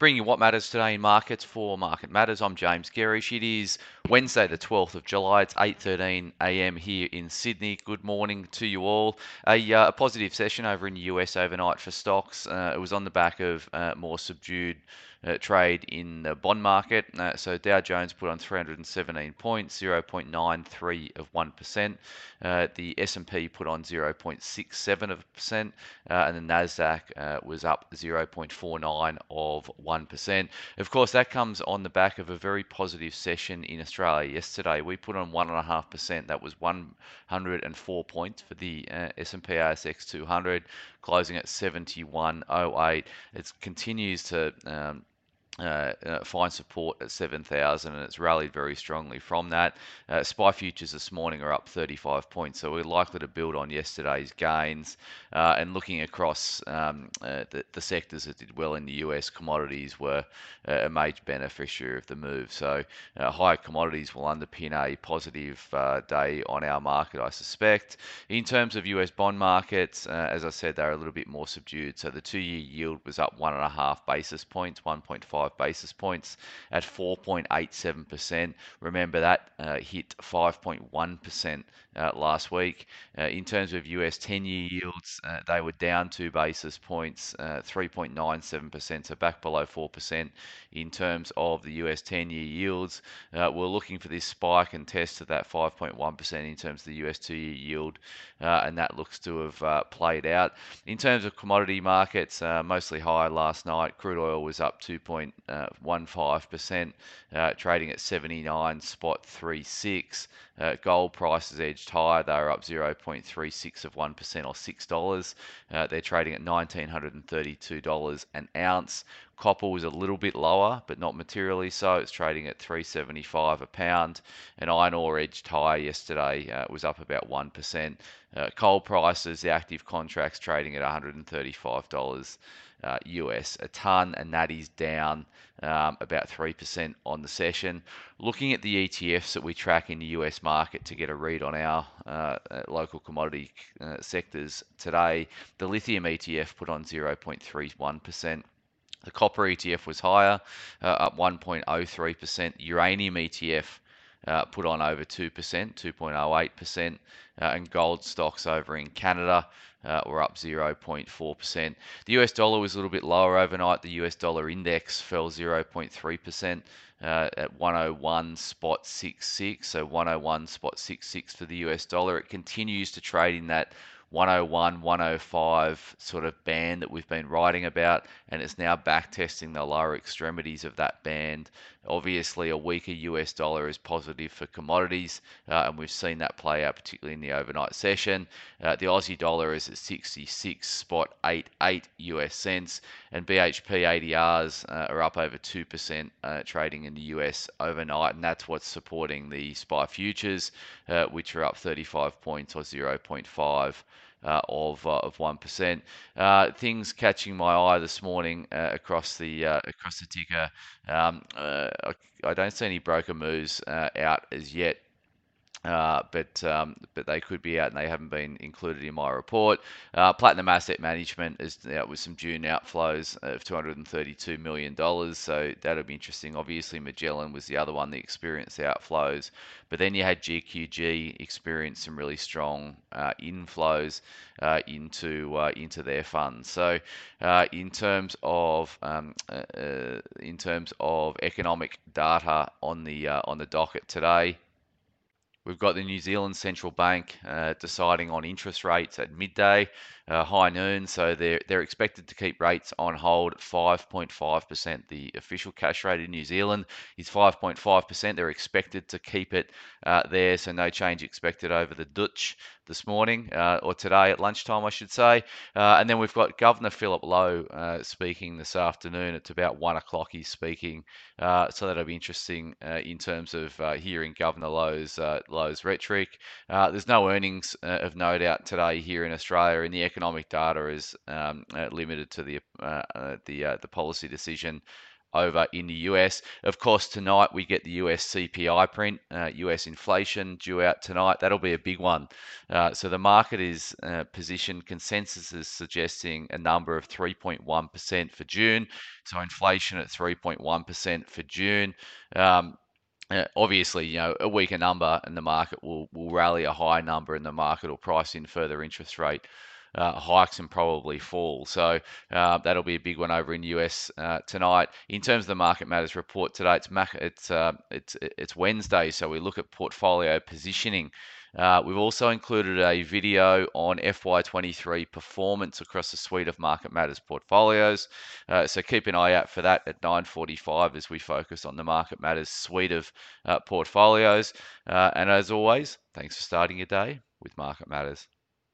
Bringing you what matters today in markets for Market Matters. I'm James Gerrish. It is Wednesday, the 12th of July. It's 8:13 a.m. here in Sydney. Good morning to you all. A, uh, a positive session over in the US overnight for stocks. Uh, it was on the back of uh, more subdued uh, trade in the bond market. Uh, so Dow Jones put on 317 points, 0.93 of 1%. Uh, the S&P put on 0.67 of percent, uh, and the Nasdaq uh, was up 0.49 of 1%. Of course, that comes on the back of a very positive session in Australia yesterday. We put on 1.5%. That was 104 points for the uh, S&P ASX 200, closing at 71.08. It continues to um, uh, uh, find support at 7,000 and it's rallied very strongly from that. Uh, SPI futures this morning are up 35 points, so we're likely to build on yesterday's gains. Uh, and looking across um, uh, the, the, sectors that did well in the US, commodities were uh, a major beneficiary of the move. So higher commodities will underpin a positive day on our market, I suspect. In terms of US bond markets, as I said, they're a little bit more subdued. So the two-year yield was up one and a half basis points, 1.5 basis points at 4.87%. Remember that uh, hit 5.1% uh, last week. Uh, in terms of US 10 year yields, uh, they were down two basis points, 3.97%, uh, so back below 4%. In terms of the US 10 year yields, uh, we're looking for this spike and test of that 5.1% in terms of the US 2 year yield, and that looks to have played out. In terms of commodity markets, mostly higher last night. Crude oil was up 2. 0.15%, uh, uh, trading at 79 spot 36. Uh, gold prices edged higher; they are up 0.36 of 1% or $6. Uh, they're trading at $1,932 an ounce. Copper was a little bit lower, but not materially so. It's trading at 375 a pound. And iron ore edged higher yesterday uh, was up about 1%. Uh, coal prices, the active contracts trading at $135 uh, US a ton, and that is down um, about 3% on the session. Looking at the ETFs that we track in the US market to get a read on our uh, uh, local commodity uh, sectors today, the lithium ETF put on 0.31%. The copper ETF was higher, uh, up 1.03%. Uranium ETF uh, put on over 2%, 2.08%, uh, and gold stocks over in Canada uh, were up 0.4%. The US dollar was a little bit lower overnight. The US dollar index fell 0.3%. Uh, at 101 spot 66 so 101 spot 66 for the US dollar it continues to trade in that 101, 105 sort of band that we've been writing about, and it's now back testing the lower extremities of that band. Obviously, a weaker US dollar is positive for commodities, uh, and we've seen that play out particularly in the overnight session. Uh, the Aussie dollar is at 66 spot 88 US cents, and BHP ADRs uh, are up over 2% uh, trading in the US overnight, and that's what's supporting the SPI futures, uh, which are up 35 points or 0.5 uh, of uh, of one percent. Uh, things catching my eye this morning uh, across the across the ticker. Um, I, don't see any broker moves out as yet. Uh, but um, but they could be out and they haven't been included in my report. Uh, Platinum Asset Management is out with some June outflows of 232 million dollars, so that'll be interesting. Obviously, Magellan was the other one that experienced outflows, but then you had GQG experience some really strong uh, inflows uh, into uh, into their funds. So in terms of um, in terms of economic data on the on the docket today. We've got the New Zealand Central Bank uh, deciding on interest rates at midday, uh, high noon. So they're, they're expected to keep rates on hold 5.5%. The official cash rate in New Zealand is 5.5%. They're expected to keep it uh, there, so no change expected over the Dutch this morning uh, or today at lunchtime, I should say. Uh, and then we've got Governor Philip Lowe uh, speaking this afternoon. It's about one o'clock. He's speaking, uh, so that'll be interesting uh, in terms of uh, hearing Governor Lowe's Lowe's rhetoric. there's no earnings of note out today here in Australia, and the economic data is um, limited to the the the policy decision over in the US. Of course, tonight we get the US CPI print, uh, US inflation due out tonight. That'll be a big one. Uh, so the market is uh, positioned, consensus is suggesting a number of 3.1% for June. So inflation at 3.1% for June. Um, uh, obviously, you know, a weaker number and the market will, will rally a high number and the market will price in further interest rate uh, hikes and probably fall. So uh, that'll be a big one over in US uh, tonight. In terms of the market matters report today, it's it's uh, it's it's Wednesday, so we look at portfolio positioning. Uh, we've also included a video on FY23 performance across a suite of Market Matters portfolios. Uh, so keep an eye out for that at 9:45 as we focus on the Market Matters suite of uh, portfolios. Uh, and as always, thanks for starting your day with Market Matters.